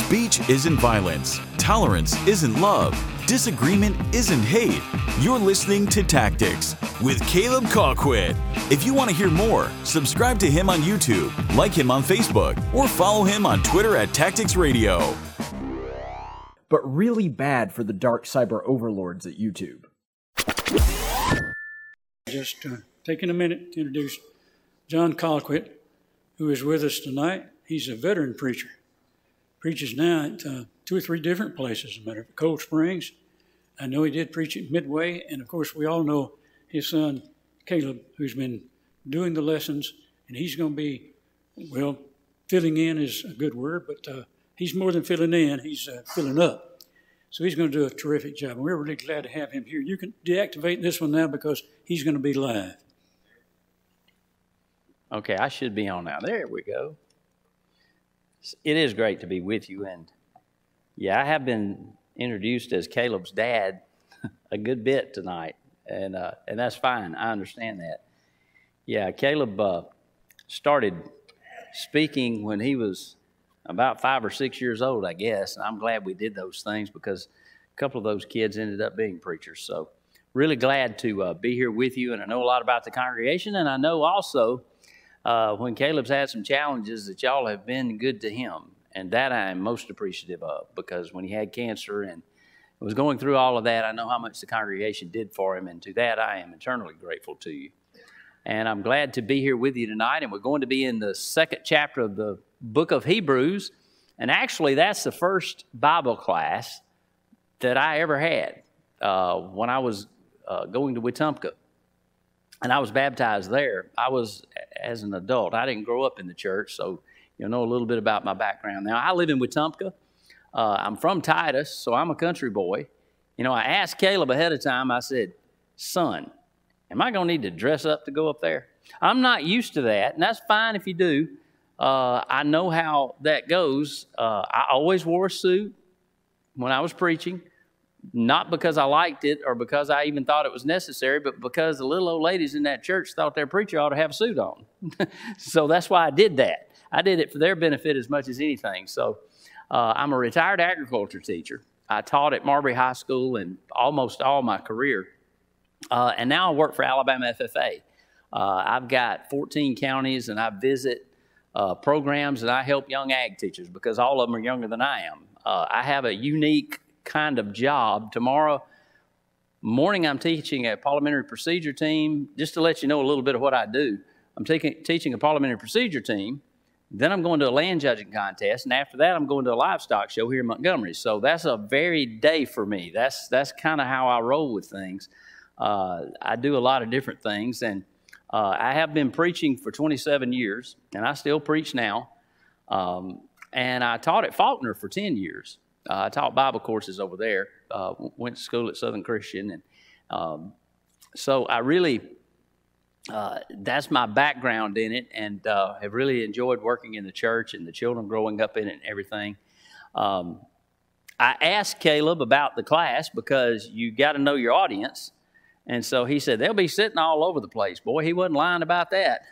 Speech isn't violence. Tolerance isn't love. Disagreement isn't hate. You're listening to Tactics with Caleb Colquitt. If you want to hear more, subscribe to him on YouTube, like him on Facebook, or follow him on Twitter at Tactics Radio. But really bad for the dark cyber overlords at YouTube. Just uh, taking a minute to introduce John Colquitt, who is with us tonight. He's a veteran preacher. Preaches now at uh, two or three different places. A matter of Cold Springs. I know he did preach at Midway, and of course, we all know his son Caleb, who's been doing the lessons, and he's going to be, well, filling in is a good word, but uh, he's more than filling in, he's uh, filling up. So he's going to do a terrific job, and we're really glad to have him here. You can deactivate this one now because he's going to be live. Okay, I should be on now. There we go. It is great to be with you. And yeah, I have been introduced as Caleb's dad a good bit tonight. And, uh, and that's fine. I understand that. Yeah, Caleb uh, started speaking when he was about five or six years old, I guess. And I'm glad we did those things because a couple of those kids ended up being preachers. So, really glad to uh, be here with you. And I know a lot about the congregation. And I know also uh, when Caleb's had some challenges that y'all have been good to him. And that I am most appreciative of because when he had cancer and was going through all of that, I know how much the congregation did for him. And to that, I am eternally grateful to you. And I'm glad to be here with you tonight. And we're going to be in the second chapter of the book of Hebrews. And actually, that's the first Bible class that I ever had uh, when I was uh, going to Wetumpka and I was baptized there. I was as an adult. I didn't grow up in the church, so you'll know a little bit about my background. Now I live in Wetumpka. Uh, I'm from Titus, so I'm a country boy. You know, I asked Caleb ahead of time. I said, "Son, am I going to need to dress up to go up there?" I'm not used to that, and that's fine if you do. Uh, I know how that goes. Uh, I always wore a suit when I was preaching not because I liked it or because I even thought it was necessary, but because the little old ladies in that church thought their preacher ought to have a suit on. so that's why I did that. I did it for their benefit as much as anything. So uh, I'm a retired agriculture teacher. I taught at Marbury High School and almost all my career. Uh, and now I work for Alabama FFA. Uh, I've got 14 counties and I visit uh, programs and I help young ag teachers because all of them are younger than I am. Uh, I have a unique kind of job. Tomorrow morning, I'm teaching a parliamentary procedure team. Just to let you know a little bit of what I do, I'm taking, teaching a parliamentary procedure team. Then I'm going to a land judging contest, and after that, I'm going to a livestock show here in Montgomery. So that's a varied day for me. That's that's kind of how I roll with things. Uh, I do a lot of different things, and uh, I have been preaching for 27 years, and I still preach now. Um, and I taught at Faulkner for 10 years. I taught Bible courses over there. Uh, went to school at Southern Christian, and um, so I really uh, that's my background in it, and uh, have really enjoyed working in the church and the children growing up in it and everything. Um, I asked Caleb about the class because you got to know your audience, and so he said they'll be sitting all over the place. Boy, he wasn't lying about that.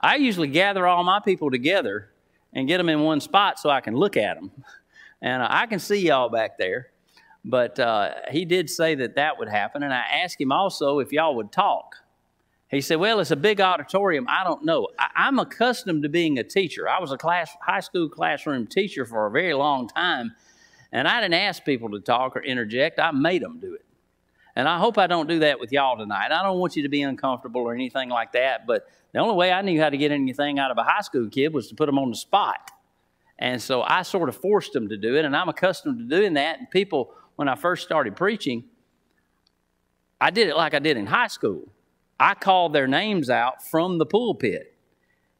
I usually gather all my people together and get them in one spot so I can look at them. And I can see y'all back there. But uh, he did say that that would happen. And I asked him also if y'all would talk. He said, Well, it's a big auditorium. I don't know. I, am accustomed to being a teacher. I was a class, high school classroom teacher for a very long time. And I didn't ask people to talk or interject, I made them do it. And I hope I don't do that with y'all tonight. I don't want you to be uncomfortable or anything like that. But the only way I knew how to get anything out of a high school kid was to put them on the spot. And so I sort of forced them to do it, and I'm accustomed to doing that. And people, when I first started preaching, I did it like I did in high school. I called their names out from the pulpit.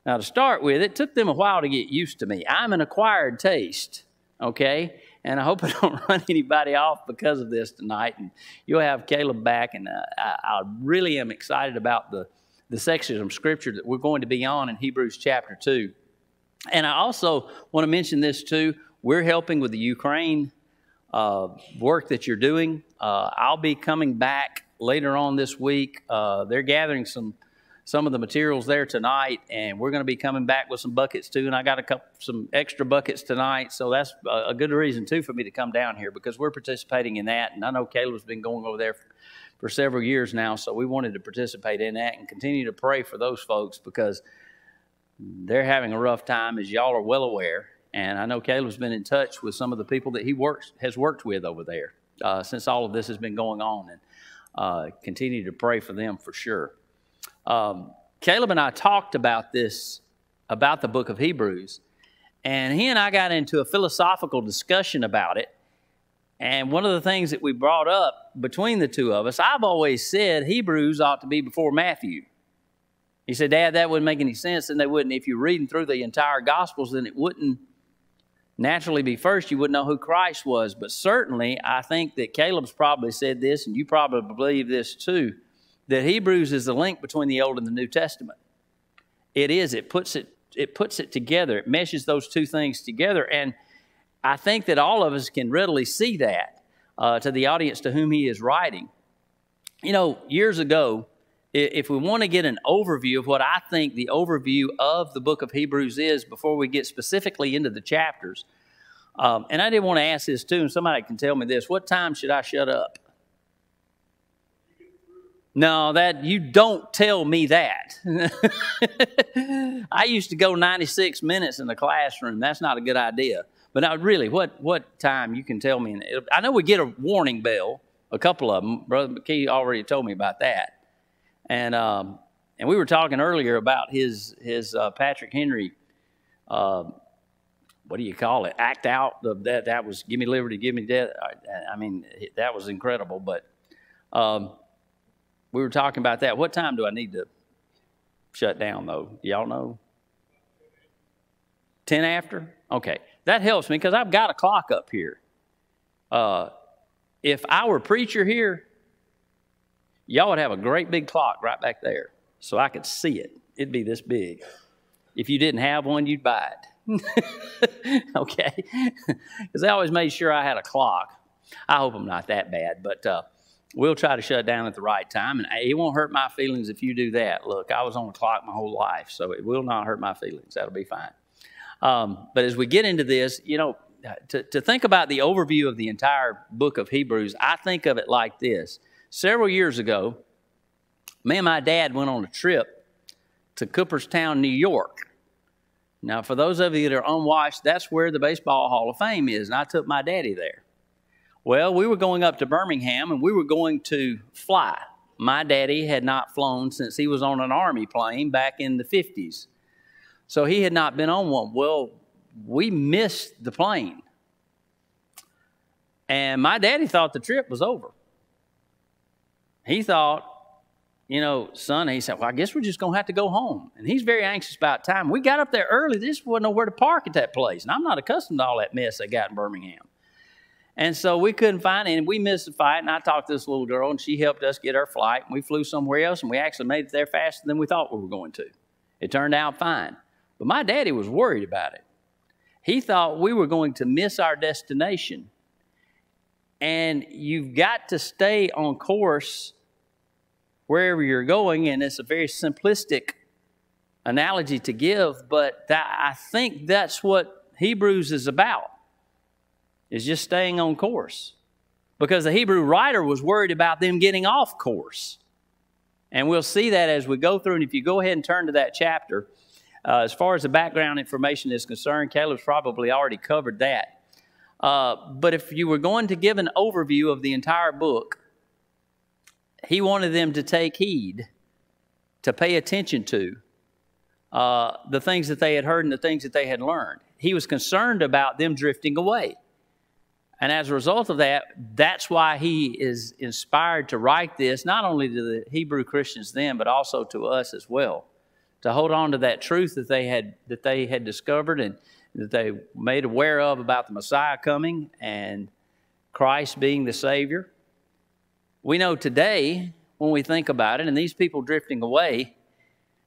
Now, to start with, it took them a while to get used to me. I'm an acquired taste, okay? And I hope I don't run anybody off because of this tonight. And you'll have Caleb back, and uh, I, I really am excited about the, the of Scripture that we're going to be on in Hebrews chapter 2. And I also want to mention this too. We're helping with the Ukraine uh, work that you're doing. Uh, I'll be coming back later on this week. Uh, they're gathering some some of the materials there tonight, and we're going to be coming back with some buckets too. And I got a couple some extra buckets tonight, so that's a, good reason too for me to come down here because we're participating in that. And I know Caleb's been going over there for, for several years now, so we wanted to participate in that and continue to pray for those folks because they're having a rough time, as y'all are well aware. And I know Caleb's been in touch with some of the people that he works has worked with over there uh, since all of this has been going on, and uh, continue to pray for them for sure. Um, Caleb and I talked about this about the book of Hebrews, and he and I got into a philosophical discussion about it. And one of the things that we brought up between the two of us, I've always said Hebrews ought to be before Matthew. He said, Dad, that wouldn't make any sense, and they wouldn't. If you're reading through the entire Gospels, then it wouldn't naturally be first. You wouldn't know who Christ was. But certainly, I think that Caleb's probably said this, and you probably believe this too, that Hebrews is the link between the Old and the New Testament. It is. It puts it. It puts it together. It meshes those two things together, and I think that all of us can readily see that uh, to the audience to whom he is writing. You know, years ago, if we want to get an overview of what I think the overview of the book of Hebrews is before we get specifically into the chapters, um, and I didn't want to ask this too, and somebody can tell me this what time should I shut up? No, that you don't tell me that. I used to go 96 minutes in the classroom. That's not a good idea. But now, really, what what time you can tell me? I know we get a warning bell, a couple of them. Brother McKee already told me about that. And um, and we were talking earlier about his his uh, Patrick Henry. Uh, what do you call it? Act out. That that was give me liberty, give me death. I, I mean, that was incredible. But um, we were talking about that. What time do I need to shut down, though? Y'all know? 10 after? Okay. That helps me because I've got a clock up here. Uh, if I were preacher here, y'all would have a great big clock right back there so I could see it. It'd be this big. If you didn't have one, you'd buy it. okay? Because they always made sure I had a clock. I hope I'm not that bad, but uh, we'll try to shut down at the right time. And it won't hurt my feelings if you do that. Look, I was on the clock my whole life, so it will not hurt my feelings. That'll be fine. Um, but as we get into this, you know, to, to think about the overview of the entire book of Hebrews, I think of it like this. Several years ago, me and my dad went on a trip to Cooperstown, New York. Now, for those of you that are unwashed, that's where the Baseball Hall of Fame is, and I took my daddy there. Well, we were going up to Birmingham and we were going to fly. My daddy had not flown since he was on an Army plane back in the 50s. So he had not been on one. Well, we missed the plane. And my daddy thought the trip was over. He thought, you know, son, he said, well, I guess we're just going to have to go home. And he's very anxious about time. We got up there early. Just wasn't nowhere to park at that place. And I'm not accustomed to all that mess they got in Birmingham. And so we couldn't find it, and we missed the flight. And I talked to this little girl, and she helped us get our flight. And we flew somewhere else, and we actually made it there faster than we thought we were going to. It turned out fine. But my daddy was worried about it. He thought we were going to miss our destination. And you've got to stay on course wherever you're going. And it's a very simplistic analogy to give, but that, I think that's what Hebrews is about is just staying on course. Because the Hebrew writer was worried about them getting off course. And we'll see that as we go through. And if you go ahead and turn to that chapter, uh, as far as the background information is concerned, Caleb's probably already covered that. Uh, but if you were going to give an overview of the entire book, he wanted them to take heed, to pay attention to uh, the things that they had heard and the things that they had learned. He was concerned about them drifting away. And as a result of that, that's why he is inspired to write this, not only to the Hebrew Christians then, but also to us as well, to hold on to that truth that they had, that they had discovered and that they made aware of about the Messiah coming and Christ being the Savior. We know today, when we think about it, and these people drifting away,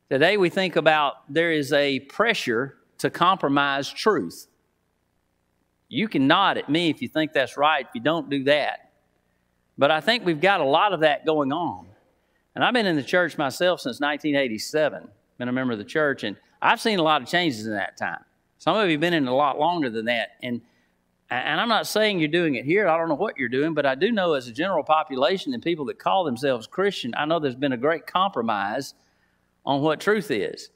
today we think about there is a pressure to compromise truth. You can nod at me if you think that's right. If you don't, do that. But I think we've got a lot of that going on. And I've been in the church myself since 1987, been a member of the church, and I've seen a lot of changes in that time. Some of you have been in a lot longer than that. And, and I'm not saying you're doing it here. I don't know what you're doing, but I do know as a general population and people that call themselves Christian, I know there's been a great compromise on what truth is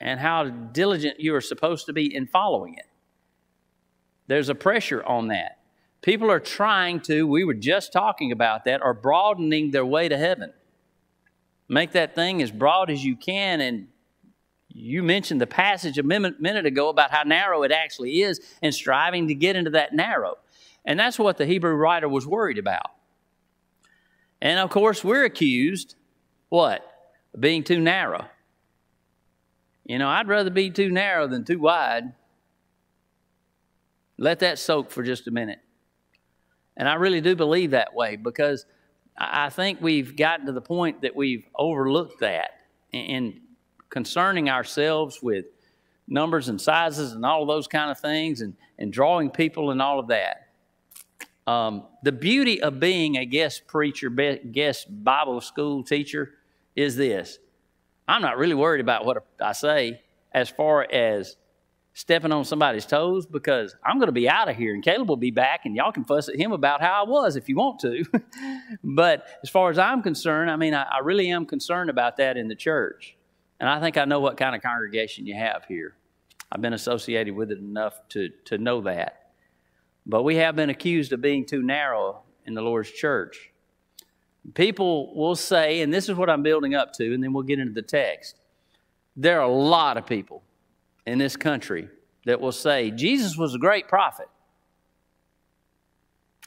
and how diligent you are supposed to be in following it. There's a pressure on that. People are trying to, we were just talking about that, are broadening their way to heaven. Make that thing as broad as you can. And you mentioned the passage a minute ago about how narrow it actually is and striving to get into that narrow. And that's what the Hebrew writer was worried about. And of course, we're accused, what? Of being too narrow. You know, I'd rather be too narrow than too wide. Let that soak for just a minute. And I really do believe that way because I think we've gotten to the point that we've overlooked that and concerning ourselves with numbers and sizes and all those kind of things and, and drawing people and all of that. Um, the beauty of being a guest preacher, guest Bible school teacher is this I'm not really worried about what I say as far as stepping on somebody's toes because I'm going to be out of here and Caleb will be back and y'all can fuss at him about how I was if you want to. but as far as I'm concerned, I mean, I, I, really am concerned about that in the church. And I think I know what kind of congregation you have here. I've been associated with it enough to, to know that. But we have been accused of being too narrow in the Lord's church. People will say, and this is what I'm building up to, and then we'll get into the text. There are a lot of people in this country that will say Jesus was a great prophet.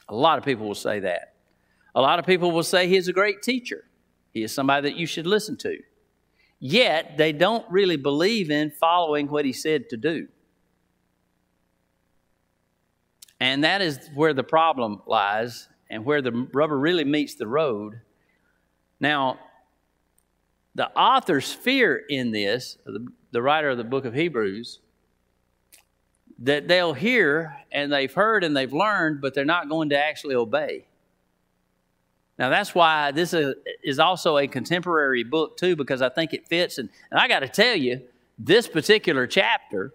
A lot of people will say that. A lot of people will say he is a great teacher. He is somebody that you should listen to. Yet they don't really believe in following what he said to do. And that is where the problem lies and where the rubber really meets the road. Now, the author's fear in this, the, the writer of the book of Hebrews, that they'll hear and they've heard and they've learned, but they're not going to actually obey. Now, that's why this is also a contemporary book, too, because I think it fits. And, and I got to tell you, this particular chapter,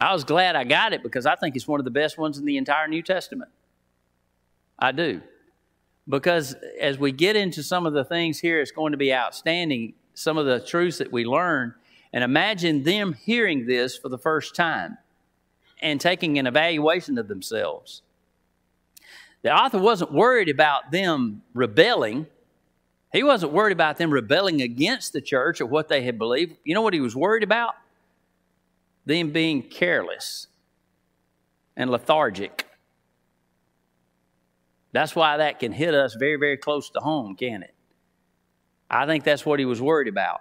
I was glad I got it because I think it's one of the best ones in the entire New Testament. I do. Because as we get into some of the things here, it's going to be outstanding, some of the truths that we learn. And imagine them hearing this for the first time and taking an evaluation of themselves. The author wasn't worried about them rebelling. He wasn't worried about them rebelling against the church or what they had believed. You know what he was worried about? Them being careless and lethargic. That's why that can hit us very, very close to home, can it? I think that's what he was worried about.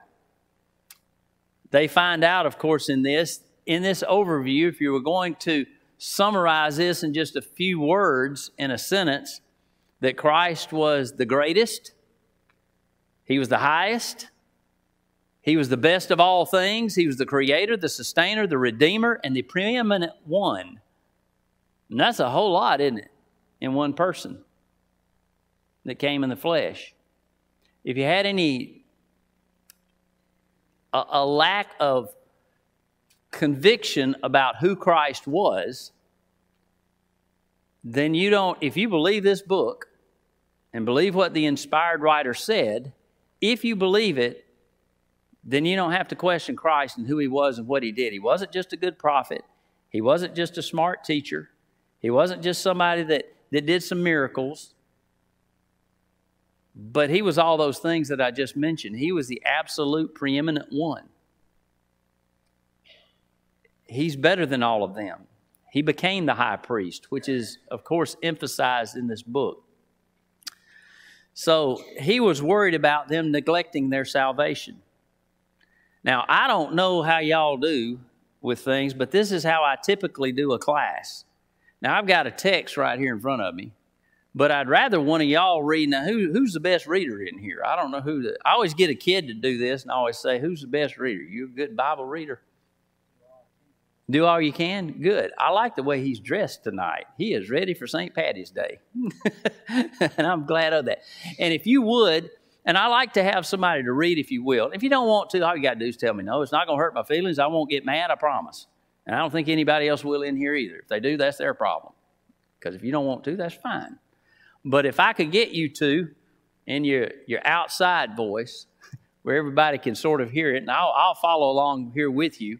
They find out, of course, in this, in this overview, if you were going to summarize this in just a few words in a sentence, that Christ was the greatest, He was the highest, He was the best of all things, He was the creator, the sustainer, the redeemer, and the preeminent one. And that's a whole lot, isn't it, in one person? that came in the flesh. If you had any a, a lack of conviction about who Christ was, then you don't, if you believe this book and believe what the inspired writer said, if you believe it, then you don't have to question Christ and who he was and what he did. He wasn't just a good prophet, he wasn't just a smart teacher, he wasn't just somebody that, that did some miracles. But he was all those things that I just mentioned. He was the absolute preeminent one. He's better than all of them. He became the high priest, which is, of course, emphasized in this book. So he was worried about them neglecting their salvation. Now, I don't know how y'all do with things, but this is how I typically do a class. Now, I've got a text right here in front of me. But I'd rather one of y'all read. Now, who, who's the best reader in here? I don't know who. The, I always get a kid to do this, and I always say, "Who's the best reader? You a good Bible reader? Do all you can. Good. I like the way he's dressed tonight. He is ready for St. Patty's Day, and I'm glad of that. And if you would, And I like to have somebody to read if you will. If you don't want to, all you got to do is tell me no. It's not going to hurt my feelings. I won't get mad, I promise. And I don't think anybody else will in here either. If they do, that's their problem. Because if you don't want to, that's fine. But if I could get you to, in your, your outside voice, where everybody can sort of hear it, and I'll, I'll follow along here with you,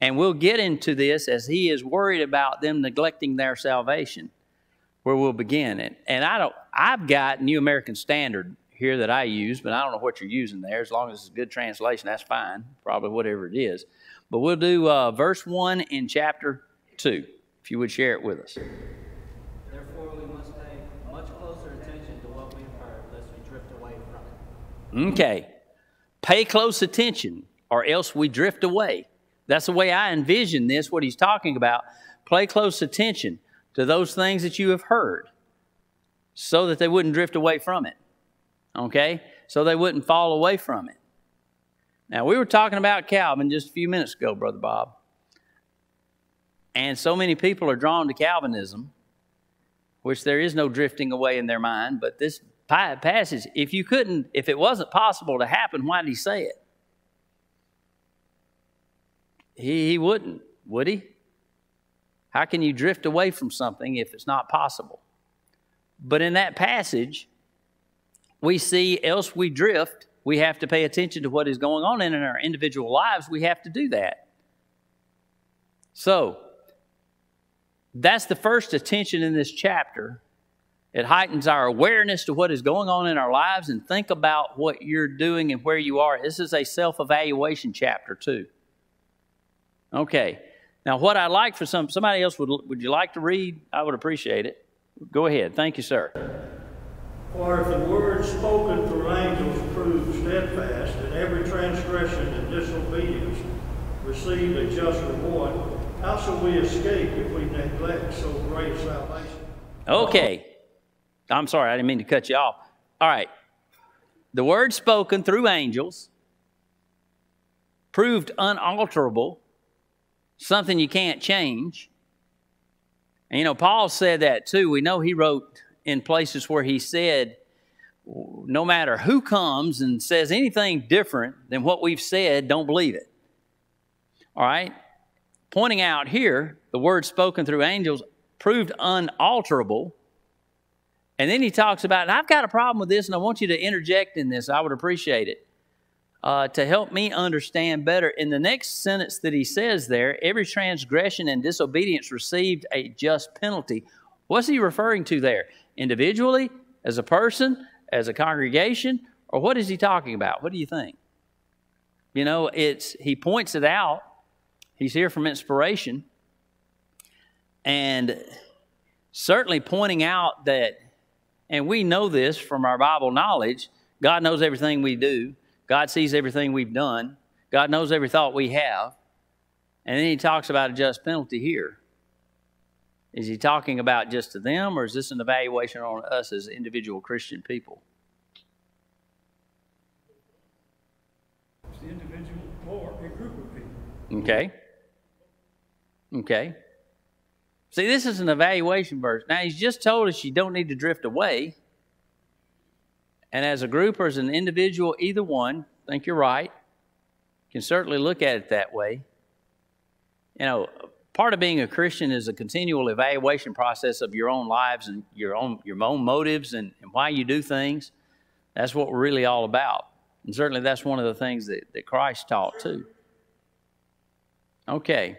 and we'll get into this as he is worried about them neglecting their salvation, where we'll begin. it. and I don't, I've got New American Standard here that I use, but I don't know what you're using there. As long as it's a good translation, that's fine. Probably whatever it is. But we'll do uh, verse 1 in chapter 2, if you would share it with us. Therefore, we must pay much closer attention to what we've heard, lest we drift away from it. Okay. Pay close attention, or else we drift away. That's the way I envision this, what he's talking about. Pay close attention to those things that you have heard so that they wouldn't drift away from it. Okay? So they wouldn't fall away from it. Now, we were talking about Calvin just a few minutes ago, Brother Bob. And so many people are drawn to Calvinism, which there is no drifting away in their mind. But this passage, if you couldn't, if it wasn't possible to happen, why did he say it? He, he wouldn't, would he? How can you drift away from something if it's not possible? But in that passage, we see, else we drift, we have to pay attention to what is going on in our individual lives. We have to do that. So, that's the first attention in this chapter. It heightens our awareness to what is going on in our lives and think about what you're doing and where you are. This is a self evaluation chapter, too. Okay. Now, what I'd like for some somebody else would would you like to read? I would appreciate it. Go ahead. Thank you, sir. For if the word spoken through angels proved steadfast, and every transgression and disobedience received a just reward, how shall we escape if we neglect so great salvation? Okay. I'm sorry, I didn't mean to cut you off. All right. The word spoken through angels proved unalterable something you can't change. And you know, Paul said that too. We know he wrote in places where he said, no matter who comes and says anything different than what we've said, don't believe it. All right? Pointing out here, the word spoken through angels proved unalterable. And then he talks about, I've got a problem with this, and I want you to interject in this. I would appreciate it uh, to help me understand better. In the next sentence that he says there, every transgression and disobedience received a just penalty. What's he referring to there? Individually, as a person, as a congregation, or what is he talking about? What do you think? You know, it's he points it out. He's here from inspiration. And certainly pointing out that, and we know this from our Bible knowledge, God knows everything we do. God sees everything we've done. God knows every thought we have. And then he talks about a just penalty here. Is he talking about just to them, or is this an evaluation on us as individual Christian people? It's the individual or a group of people. Okay. Okay. See, this is an evaluation verse. Now, he's just told us you don't need to drift away. And as a group or as an individual, either one, I think you're right. You can certainly look at it that way. You know, part of being a Christian is a continual evaluation process of your own lives and your own your own motives and, and why you do things. That's what we're really all about. And certainly that's one of the things that, that Christ taught too. Okay.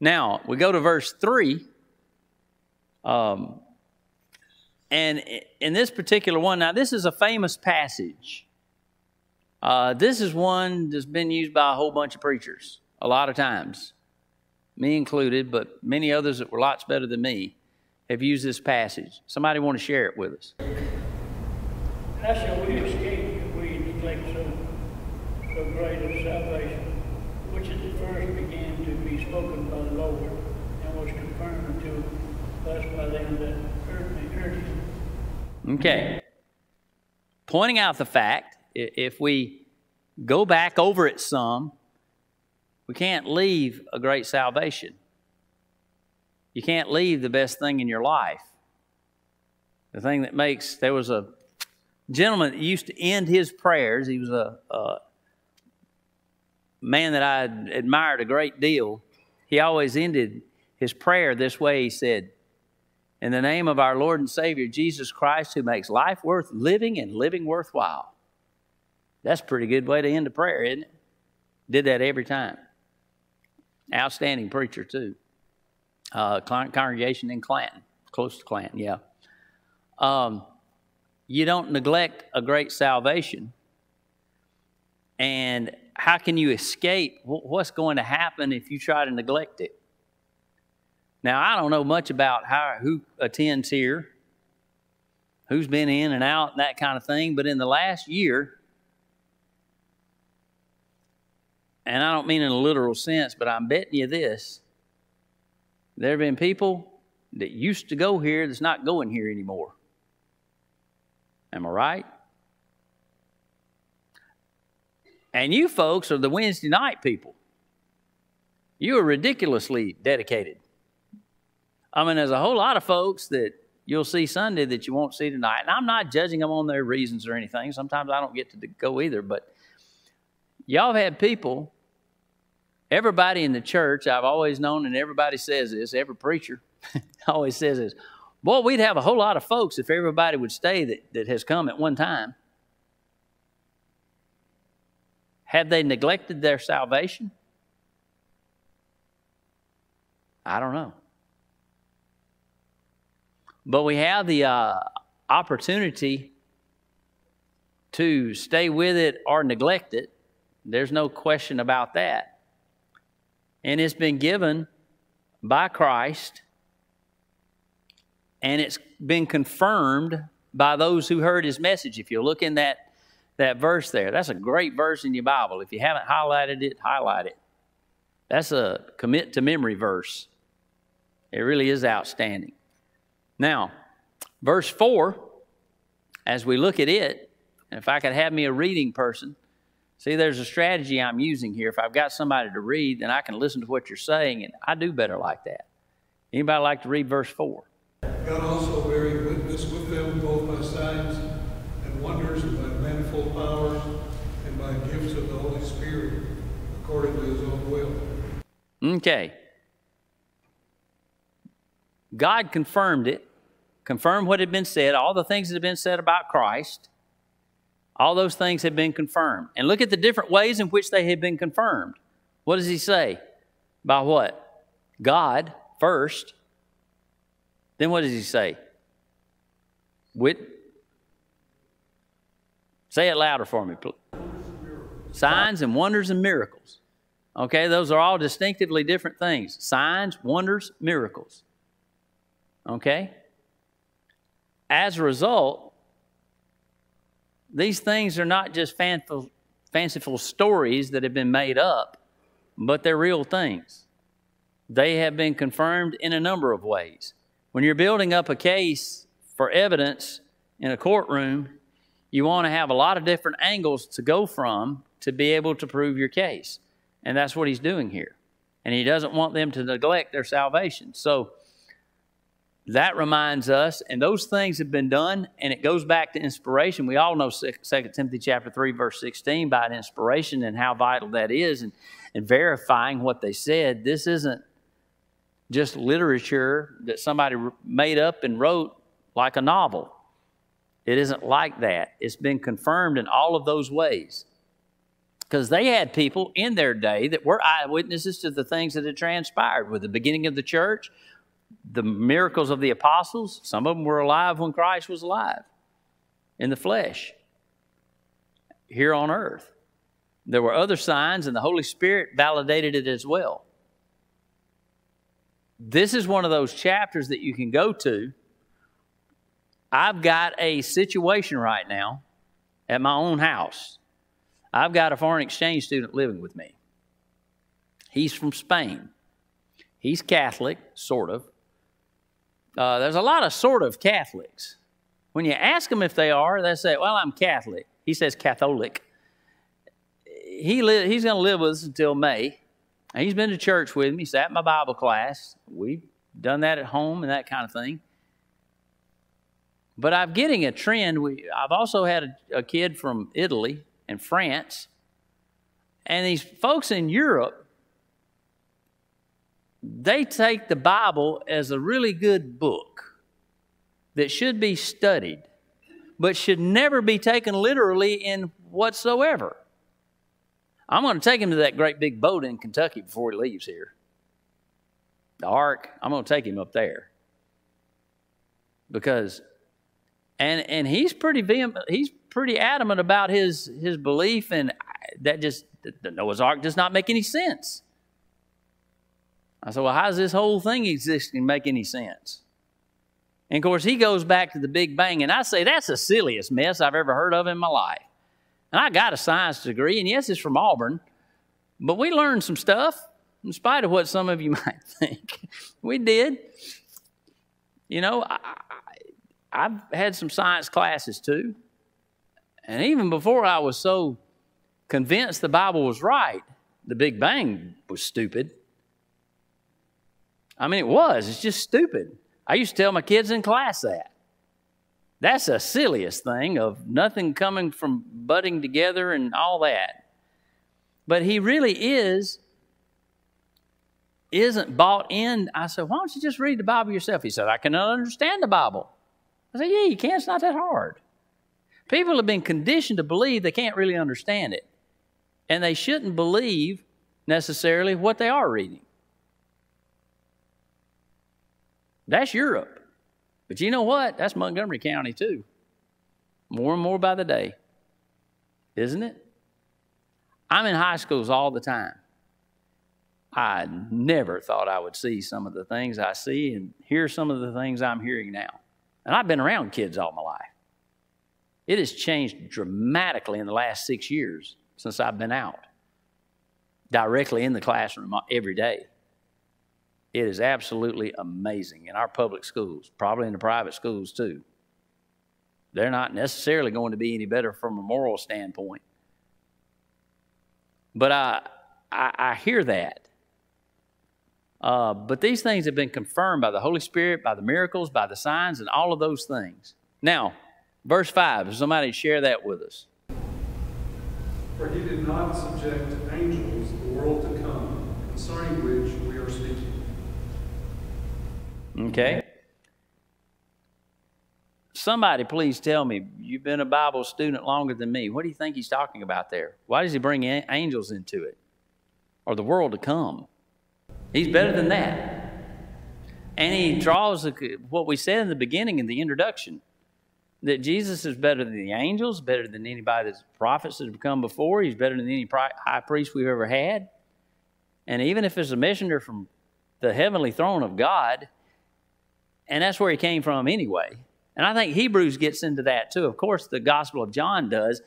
Now we go to verse 3. Um, and in this particular one, now this is a famous passage. Uh, this is one that's been used by a whole bunch of preachers a lot of times, me included, but many others that were lots better than me have used this passage. Somebody want to share it with us? How shall we escape if we neglect so, so great a salvation, which at the first began to be spoken by the Lord, and was confirmed to us by them that heard me, heard him? Okay. Pointing out the fact, if we go back over it some, we can't leave a great salvation. You can't leave the best thing in your life. The thing that makes, there was a gentleman that used to end his prayers. He was a, a man that I admired a great deal. He always ended his prayer this way. He said, In the name of our Lord and Savior Jesus Christ, who makes life worth living and living worthwhile. That's a pretty good way to end a prayer, isn't it? Did that every time. Outstanding preacher, too. Uh, congregation in Clanton, close to Clanton, yeah. Um, you don't neglect a great salvation. And how can you escape what's going to happen if you try to neglect it? Now, I don't know much about how, who attends here, who's been in and out, and that kind of thing, but in the last year, and I don't mean in a literal sense, but I'm betting you this there have been people that used to go here that's not going here anymore. Am I right? And you folks are the Wednesday night people. You are ridiculously dedicated. I mean, there's a whole lot of folks that you'll see Sunday that you won't see tonight. And I'm not judging them on their reasons or anything. Sometimes I don't get to go either. But y'all have had people, everybody in the church, I've always known, and everybody says this, every preacher always says this. Boy, we'd have a whole lot of folks if everybody would stay that, that has come at one time. Have they neglected their salvation? I don't know. But we have the uh, opportunity to stay with it or neglect it. There's no question about that. And it's been given by Christ, and it's been confirmed by those who heard his message. If you look in that that verse there. That's a great verse in your Bible. If you haven't highlighted it, highlight it. That's a commit to memory verse. It really is outstanding. Now, verse 4, as we look at it, and if I could have me a reading person, see, there's a strategy I'm using here. If I've got somebody to read, then I can listen to what you're saying, and I do better like that. Anybody like to read verse 4? God also bearing witness with them both by signs and wonders and by manifold powers and by gifts of the Holy Spirit according to his own will. Okay. God confirmed it, confirmed what had been said, all the things that had been said about Christ. All those things had been confirmed. And look at the different ways in which they had been confirmed. What does he say? By what? God first. Then what does he say? With Say it louder for me, please. Signs and wonders and miracles. Okay, those are all distinctively different things. Signs, wonders, miracles. Okay? As a result, these things are not just fanciful, fanciful stories that have been made up, but they're real things. They have been confirmed in a number of ways. When you're building up a case for evidence in a courtroom, you want to have a lot of different angles to go from to be able to prove your case. And that's what he's doing here. And he doesn't want them to neglect their salvation. So that reminds us, and those things have been done, and it goes back to inspiration. We all know 2 Timothy chapter 3, verse 16 about inspiration and how vital that is and, and verifying what they said. This isn't just literature that somebody made up and wrote like a novel. It isn't like that. It's been confirmed in all of those ways. Because they had people in their day that were eyewitnesses to the things that had transpired with the beginning of the church, the miracles of the apostles. Some of them were alive when Christ was alive in the flesh here on earth. There were other signs, and the Holy Spirit validated it as well. This is one of those chapters that you can go to I've got a situation right now at my own house. I've got a foreign exchange student living with me. He's from Spain. He's Catholic, sort of. Uh, there's a lot of sort of Catholics. When you ask them if they are, they say, Well, I'm Catholic. He says Catholic. He he's going to live with us until May. And he's been to church with me, sat in my Bible class. We've done that at home and that kind of thing. But I'm getting a trend. We, I've also had a, a kid from Italy and France, and these folks in Europe, they take the Bible as a really good book that should be studied, but should never be taken literally in whatsoever. I'm going to take him to that great big boat in Kentucky before he leaves here. The ark, I'm going to take him up there. Because and and he's pretty vehement, he's pretty adamant about his his belief and that just the Noah's ark does not make any sense. I said, well, how does this whole thing existing make any sense? And of course, he goes back to the Big Bang, and I say that's the silliest mess I've ever heard of in my life. And I got a science degree, and yes, it's from Auburn, but we learned some stuff, in spite of what some of you might think. we did. You know, I, I've had some science classes too. And even before I was so convinced the Bible was right, the Big Bang was stupid. I mean, it was. It's just stupid. I used to tell my kids in class that. That's the silliest thing of nothing coming from budding together and all that. But he really is, isn't bought in. I said, why don't you just read the Bible yourself? He said, I cannot understand the Bible. I said, yeah, you can. It's not that hard. People have been conditioned to believe they can't really understand it. And they shouldn't believe necessarily what they are reading. That's Europe. But you know what? That's Montgomery County too. More and more by the day. Isn't it? I'm in high schools all the time. I never thought I would see some of the things I see and hear some of the things I'm hearing now. And I've been around kids all my life. It has changed dramatically in the last six years since I've been out, directly in the classroom every day. It is absolutely amazing in our public schools, probably in the private schools too. They're not necessarily going to be any better from a moral standpoint. But I, I, I hear that. Uh, but these things have been confirmed by the Holy Spirit, by the miracles, by the signs, and all of those things. Now, verse 5, somebody share that with us. For he did not subject angels the world to come, concerning which we are speaking. Okay. Somebody please tell me, you've been a Bible student longer than me. What do you think he's talking about there? Why does he bring angels into it? Or the world to come? He's better than that. And he draws what we said in the beginning in the introduction that Jesus is better than the angels, better than anybody that's prophets that have come before. He's better than any high priest we've ever had. And even if it's a messenger from the heavenly throne of God, and that's where he came from anyway. And I think Hebrews gets into that too. Of course, the Gospel of John does,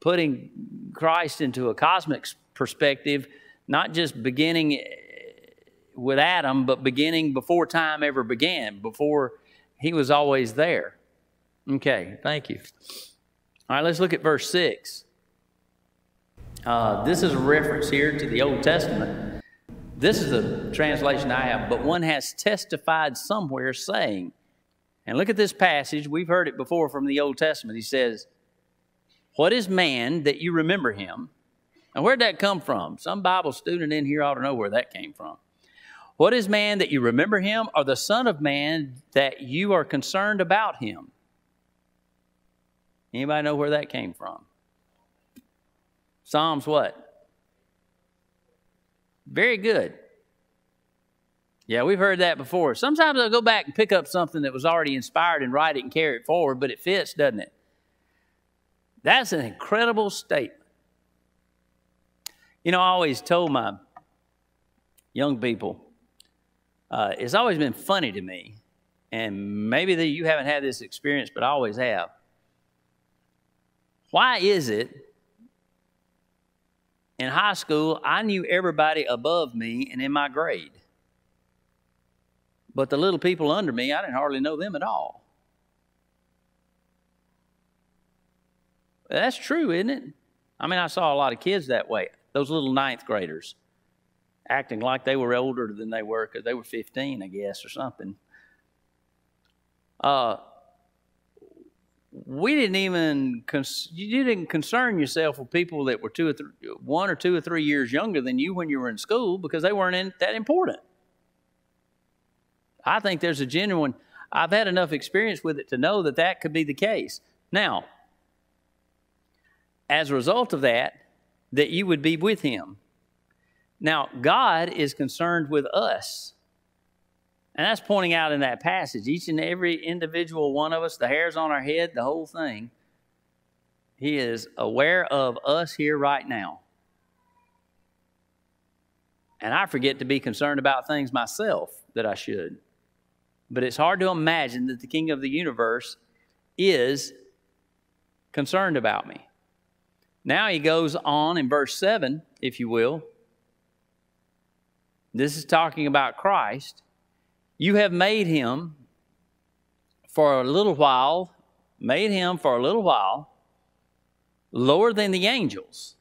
putting Christ into a cosmic perspective, not just beginning with Adam, but beginning before time ever began, before he was always there. Okay, thank you. All right, let's look at verse 6. Uh, this is a reference here to the Old Testament. This is a translation I have, but one has testified somewhere saying, and look at this passage. We've heard it before from the Old Testament. He says, What is man that you remember him? And where'd that come from? Some Bible student in here ought to know where that came from. What is man that you remember him, or the Son of Man that you are concerned about him? Anybody know where that came from? Psalms what? Very good. Yeah, we've heard that before. Sometimes I'll go back and pick up something that was already inspired and write it and carry it forward, but it fits, doesn't it? That's an incredible statement. You know, I always told my young people uh, it's always been funny to me, and maybe that you haven't had this experience, but I always have. Why is it in high school I knew everybody above me and in my grade? But the little people under me, I didn't hardly know them at all. That's true, isn't it? I mean, I saw a lot of kids that way, those little ninth graders acting like they were older than they were because they were 15, I guess, or something. Uh, we didn't even cons- you didn't concern yourself with people that were two or th- one or two or three years younger than you when you were in school because they weren't in, that important. I think there's a genuine. I've had enough experience with it to know that that could be the case. Now, as a result of that, that you would be with Him. Now, God is concerned with us. And that's pointing out in that passage. Each and every individual one of us, the hairs on our head, the whole thing, He is aware of us here right now. And I forget to be concerned about things myself that I should. But it's hard to imagine that the King of the universe is concerned about me. Now he goes on in verse 7, if you will. This is talking about Christ. You have made him for a little while, made him for a little while lower than the angels.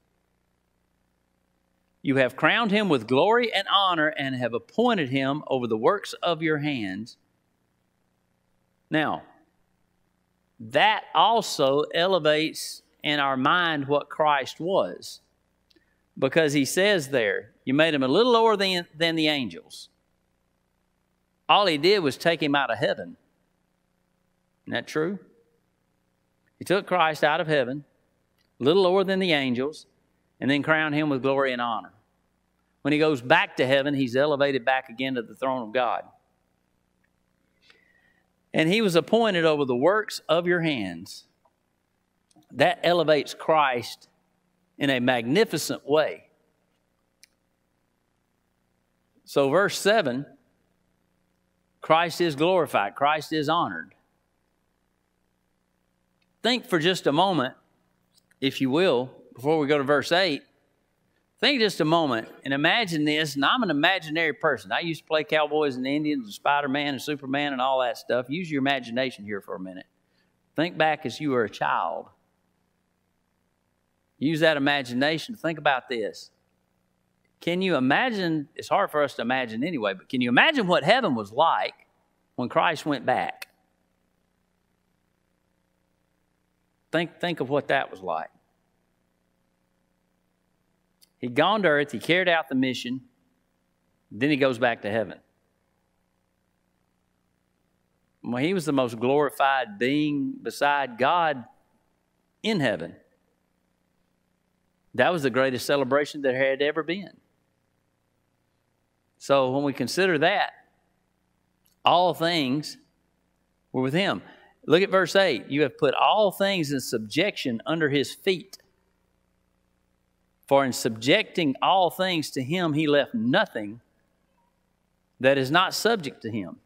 You have crowned him with glory and honor and have appointed him over the works of your hands. Now, that also elevates in our mind what Christ was. Because he says there, you made him a little lower than, than the angels. All he did was take him out of heaven. Isn't that true? He took Christ out of heaven, a little lower than the angels, and then crowned him with glory and honor. When he goes back to heaven, he's elevated back again to the throne of God. And he was appointed over the works of your hands that elevates Christ in a magnificent way. So, verse 7 Christ is glorified, Christ is honored. Think for just a moment, if you will, before we go to verse 8. Think just a moment and imagine this. And I'm an imaginary person. I used to play cowboys and Indians and Spider Man and Superman and all that stuff. Use your imagination here for a minute. Think back as you were a child Use that imagination. Think about this. Can you imagine? It's hard for us to imagine anyway, but can you imagine what heaven was like when Christ went back? Think, think of what that was like. He'd gone to earth, he carried out the mission, then he goes back to heaven. Well, he was the most glorified being beside God in heaven. That was the greatest celebration there had ever been. So when we consider that, all things were with him. Look at verse 8. You have put all things in subjection under his feet. For in subjecting all things to him, he left nothing that is not subject to him.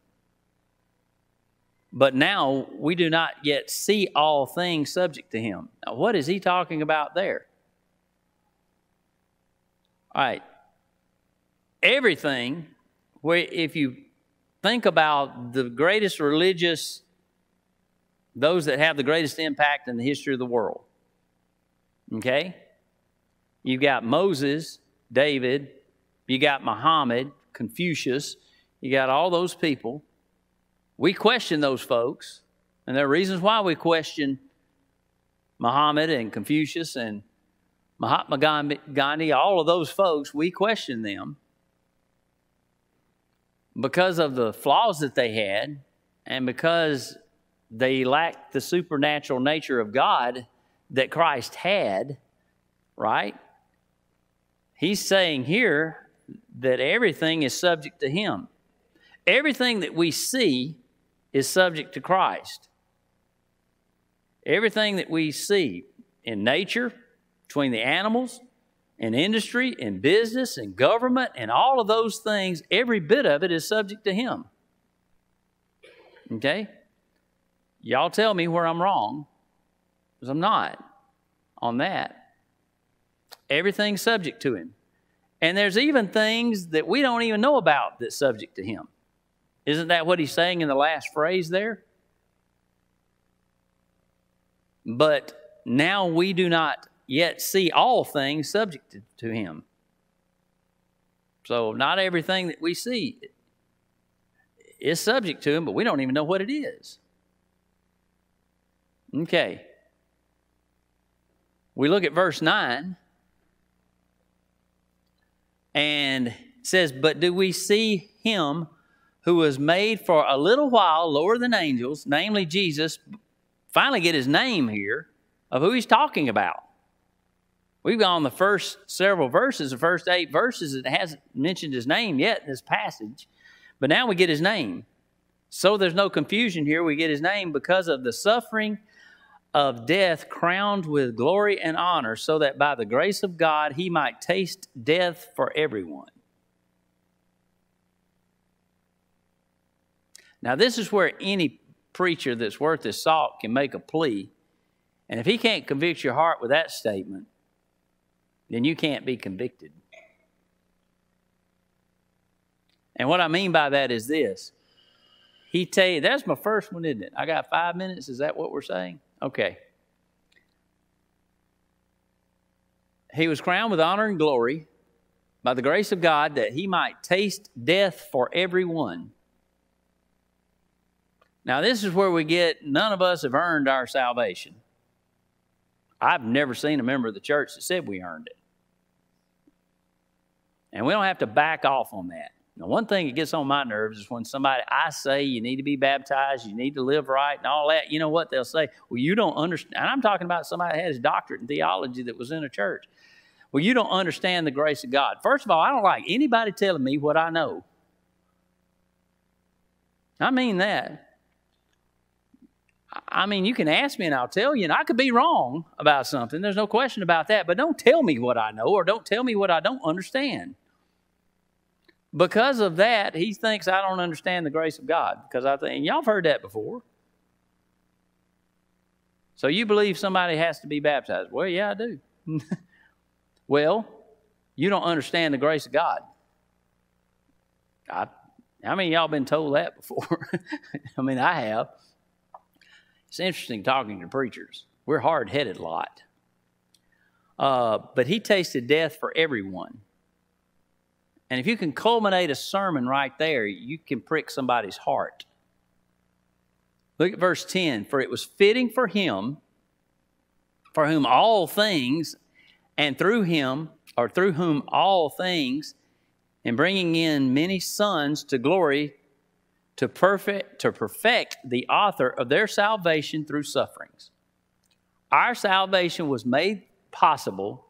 But now we do not yet see all things subject to him. Now, what is he talking about there? All right. Everything, where if you think about the greatest religious, those that have the greatest impact in the history of the world, okay? You've got Moses, David, you got Muhammad, Confucius, you got all those people. We question those folks, and there are reasons why we question Muhammad and Confucius and Mahatma Gandhi, all of those folks, we question them because of the flaws that they had and because they lacked the supernatural nature of God that Christ had, right? He's saying here that everything is subject to Him. Everything that we see is subject to Christ. Everything that we see in nature, between the animals and industry and business and government and all of those things, every bit of it is subject to Him. Okay? Y'all tell me where I'm wrong, because I'm not on that. Everything's subject to Him. And there's even things that we don't even know about that's subject to Him. Isn't that what He's saying in the last phrase there? But now we do not yet see all things subject to him. So, not everything that we see is subject to him, but we don't even know what it is. Okay. We look at verse 9 and says, But do we see him who was made for a little while lower than angels, namely Jesus, finally get his name here of who he's talking about? We've gone the first several verses, the first eight verses, it hasn't mentioned his name yet in this passage, but now we get his name. So there's no confusion here. We get his name because of the suffering of death crowned with glory and honor, so that by the grace of God he might taste death for everyone. Now, this is where any preacher that's worth his salt can make a plea. And if he can't convict your heart with that statement, then you can't be convicted. And what I mean by that is this. He tell you, that's my first one, isn't it? I got five minutes. Is that what we're saying? Okay. He was crowned with honor and glory by the grace of God that he might taste death for everyone. Now, this is where we get none of us have earned our salvation. I've never seen a member of the church that said we earned it. And we don't have to back off on that. Now, one thing that gets on my nerves is when somebody, I say you need to be baptized, you need to live right, and all that. You know what they'll say? Well, you don't understand. And I'm talking about somebody that had his doctorate in theology that was in a church. Well, you don't understand the grace of God. First of all, I don't like anybody telling me what I know. I mean that. I mean, you can ask me and I'll tell you, and I could be wrong about something. There's no question about that. But don't tell me what I know or don't tell me what I don't understand. Because of that, he thinks I don't understand the grace of God. Because I think, y'all have heard that before. So you believe somebody has to be baptized? Well, yeah, I do. well, you don't understand the grace of God. I, how many y'all been told that before? I mean, I have. It's interesting talking to preachers. We're hard headed lot. Uh, but he tasted death for everyone. And if you can culminate a sermon right there, you can prick somebody's heart. Look at verse 10 For it was fitting for him, for whom all things, and through him, or through whom all things, in bringing in many sons to glory, to perfect to perfect the author of their salvation through sufferings. Our salvation was made possible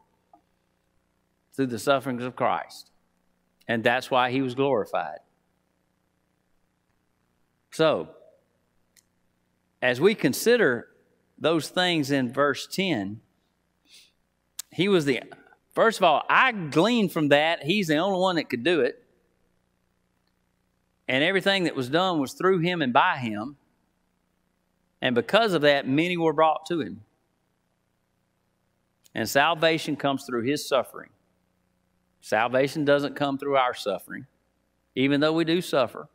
through the sufferings of Christ. And that's why he was glorified. So, as we consider those things in verse 10, he was the, first of all, I glean from that, he's the only one that could do it. And everything that was done was through him and by him. And because of that, many were brought to him. And salvation comes through his suffering. Salvation doesn't come through our suffering, even though we do suffer.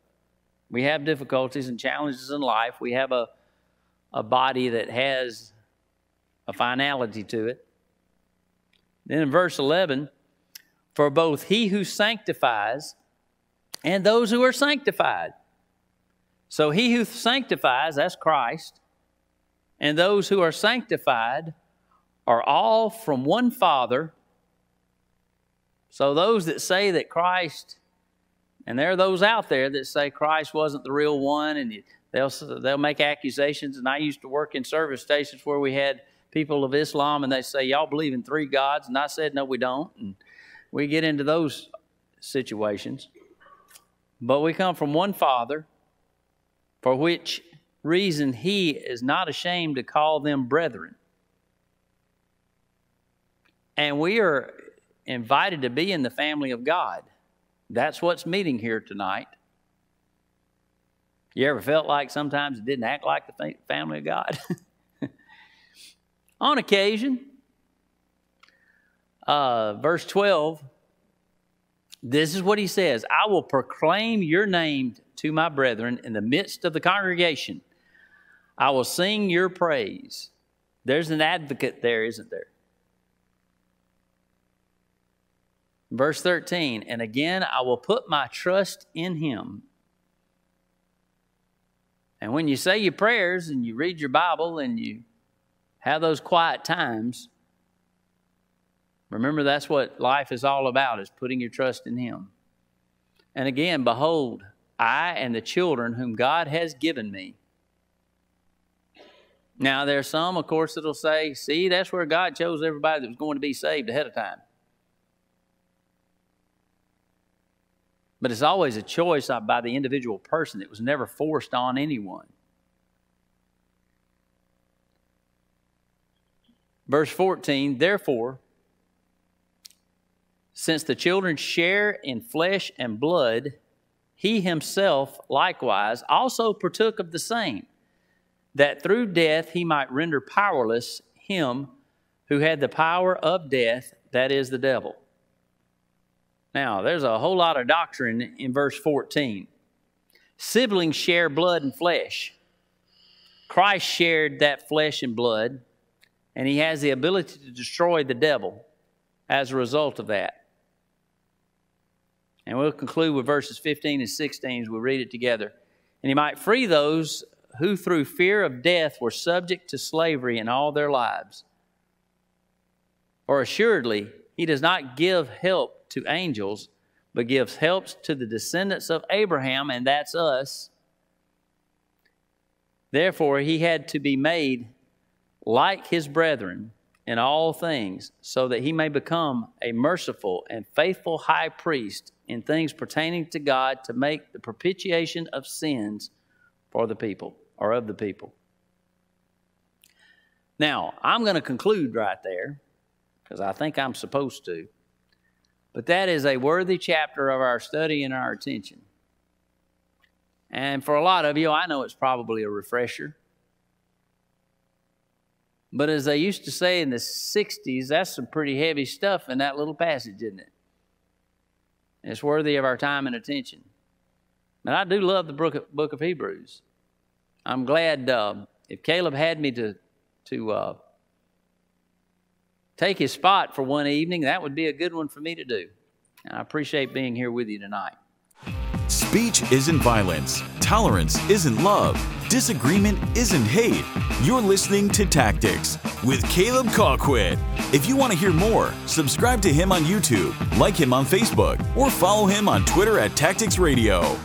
We have difficulties and challenges in life. We have a, a body that has a finality to it. Then in verse 11, for both he who sanctifies and those who are sanctified. So he who sanctifies, that's Christ, and those who are sanctified are all from one Father so those that say that Christ, and there are those out there that say Christ wasn't the real one, and they'll they'll make accusations. And I used to work in service stations where we had people of Islam, and they say y'all believe in three gods, and I said no, we don't. And we get into those situations, but we come from one Father, for which reason He is not ashamed to call them brethren. And we are invited to be in the family of God. That's what's meeting here tonight. You ever felt like sometimes it didn't act like the family of God? On occasion. Uh, verse 12, this is what he says I will proclaim your name to my brethren in the midst of the congregation. I will sing your praise. There's an advocate there, isn't there? Verse 13, and again, I will put my trust in him. And when you say your prayers and you read your Bible and you have those quiet times. Remember, that's what life is all about, is putting your trust in Him. And again, behold, I and the children whom God has given me. Now, there are some, of course, that'll say, see, that's where God chose everybody that was going to be saved ahead of time. But it's always a choice by the individual person. It was never forced on anyone. Verse 14, therefore, since the children share in flesh and blood, he himself likewise also partook of the same, that through death he might render powerless him who had the power of death, that is the devil. Now, there's a whole lot of doctrine in verse 14. Siblings share blood and flesh. Christ shared that flesh and blood, and he has the ability to destroy the devil as a result of that. And we'll conclude with verses 15 and 16 as we read it together. And he might free those who through fear of death were subject to slavery in all their lives. For assuredly, he does not give help to angels, but gives helps to the descendants of Abraham, and that's us. Therefore, he had to be made like his brethren in all things, so that he may become a merciful and faithful high priest in things pertaining to God to make the propitiation of sins for the people or of the people. Now, I'm going to conclude right there because I think I'm supposed to. But that is a worthy chapter of our study and our attention. And for a lot of you, I know it's probably a refresher. But as they used to say in the 60s, that's some pretty heavy stuff in that little passage, isn't it? It's worthy of our time and attention. And I do love the book of, book of Hebrews. I'm glad uh, if Caleb had me to, to uh, take his spot for one evening, that would be a good one for me to do. And I appreciate being here with you tonight. Speech isn't violence. Tolerance isn't love. Disagreement isn't hate. You're listening to Tactics with Caleb Colquitt. If you want to hear more, subscribe to him on YouTube, like him on Facebook, or follow him on Twitter at Tactics Radio.